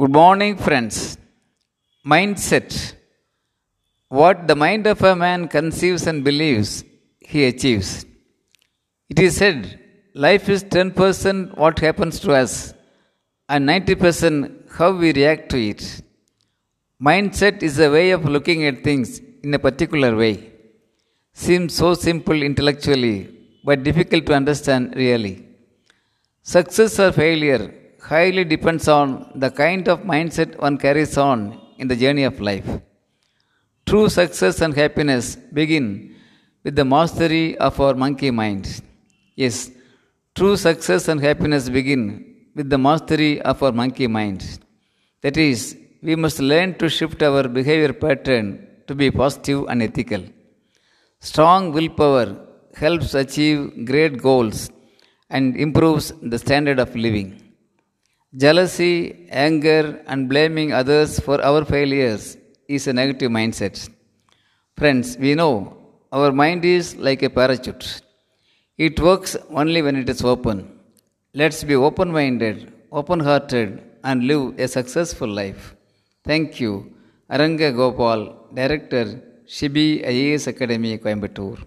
Good morning, friends. Mindset. What the mind of a man conceives and believes, he achieves. It is said, life is 10% what happens to us and 90% how we react to it. Mindset is a way of looking at things in a particular way. Seems so simple intellectually, but difficult to understand really. Success or failure highly depends on the kind of mindset one carries on in the journey of life. True success and happiness begin with the mastery of our monkey mind. Yes, true success and happiness begin with the mastery of our monkey mind. That is, we must learn to shift our behavior pattern to be positive and ethical. Strong willpower helps achieve great goals and improves the standard of living. Jealousy, anger, and blaming others for our failures is a negative mindset. Friends, we know our mind is like a parachute. It works only when it is open. Let's be open minded, open hearted, and live a successful life. Thank you. Aranga Gopal, Director, Shibi IAS Academy, Coimbatore.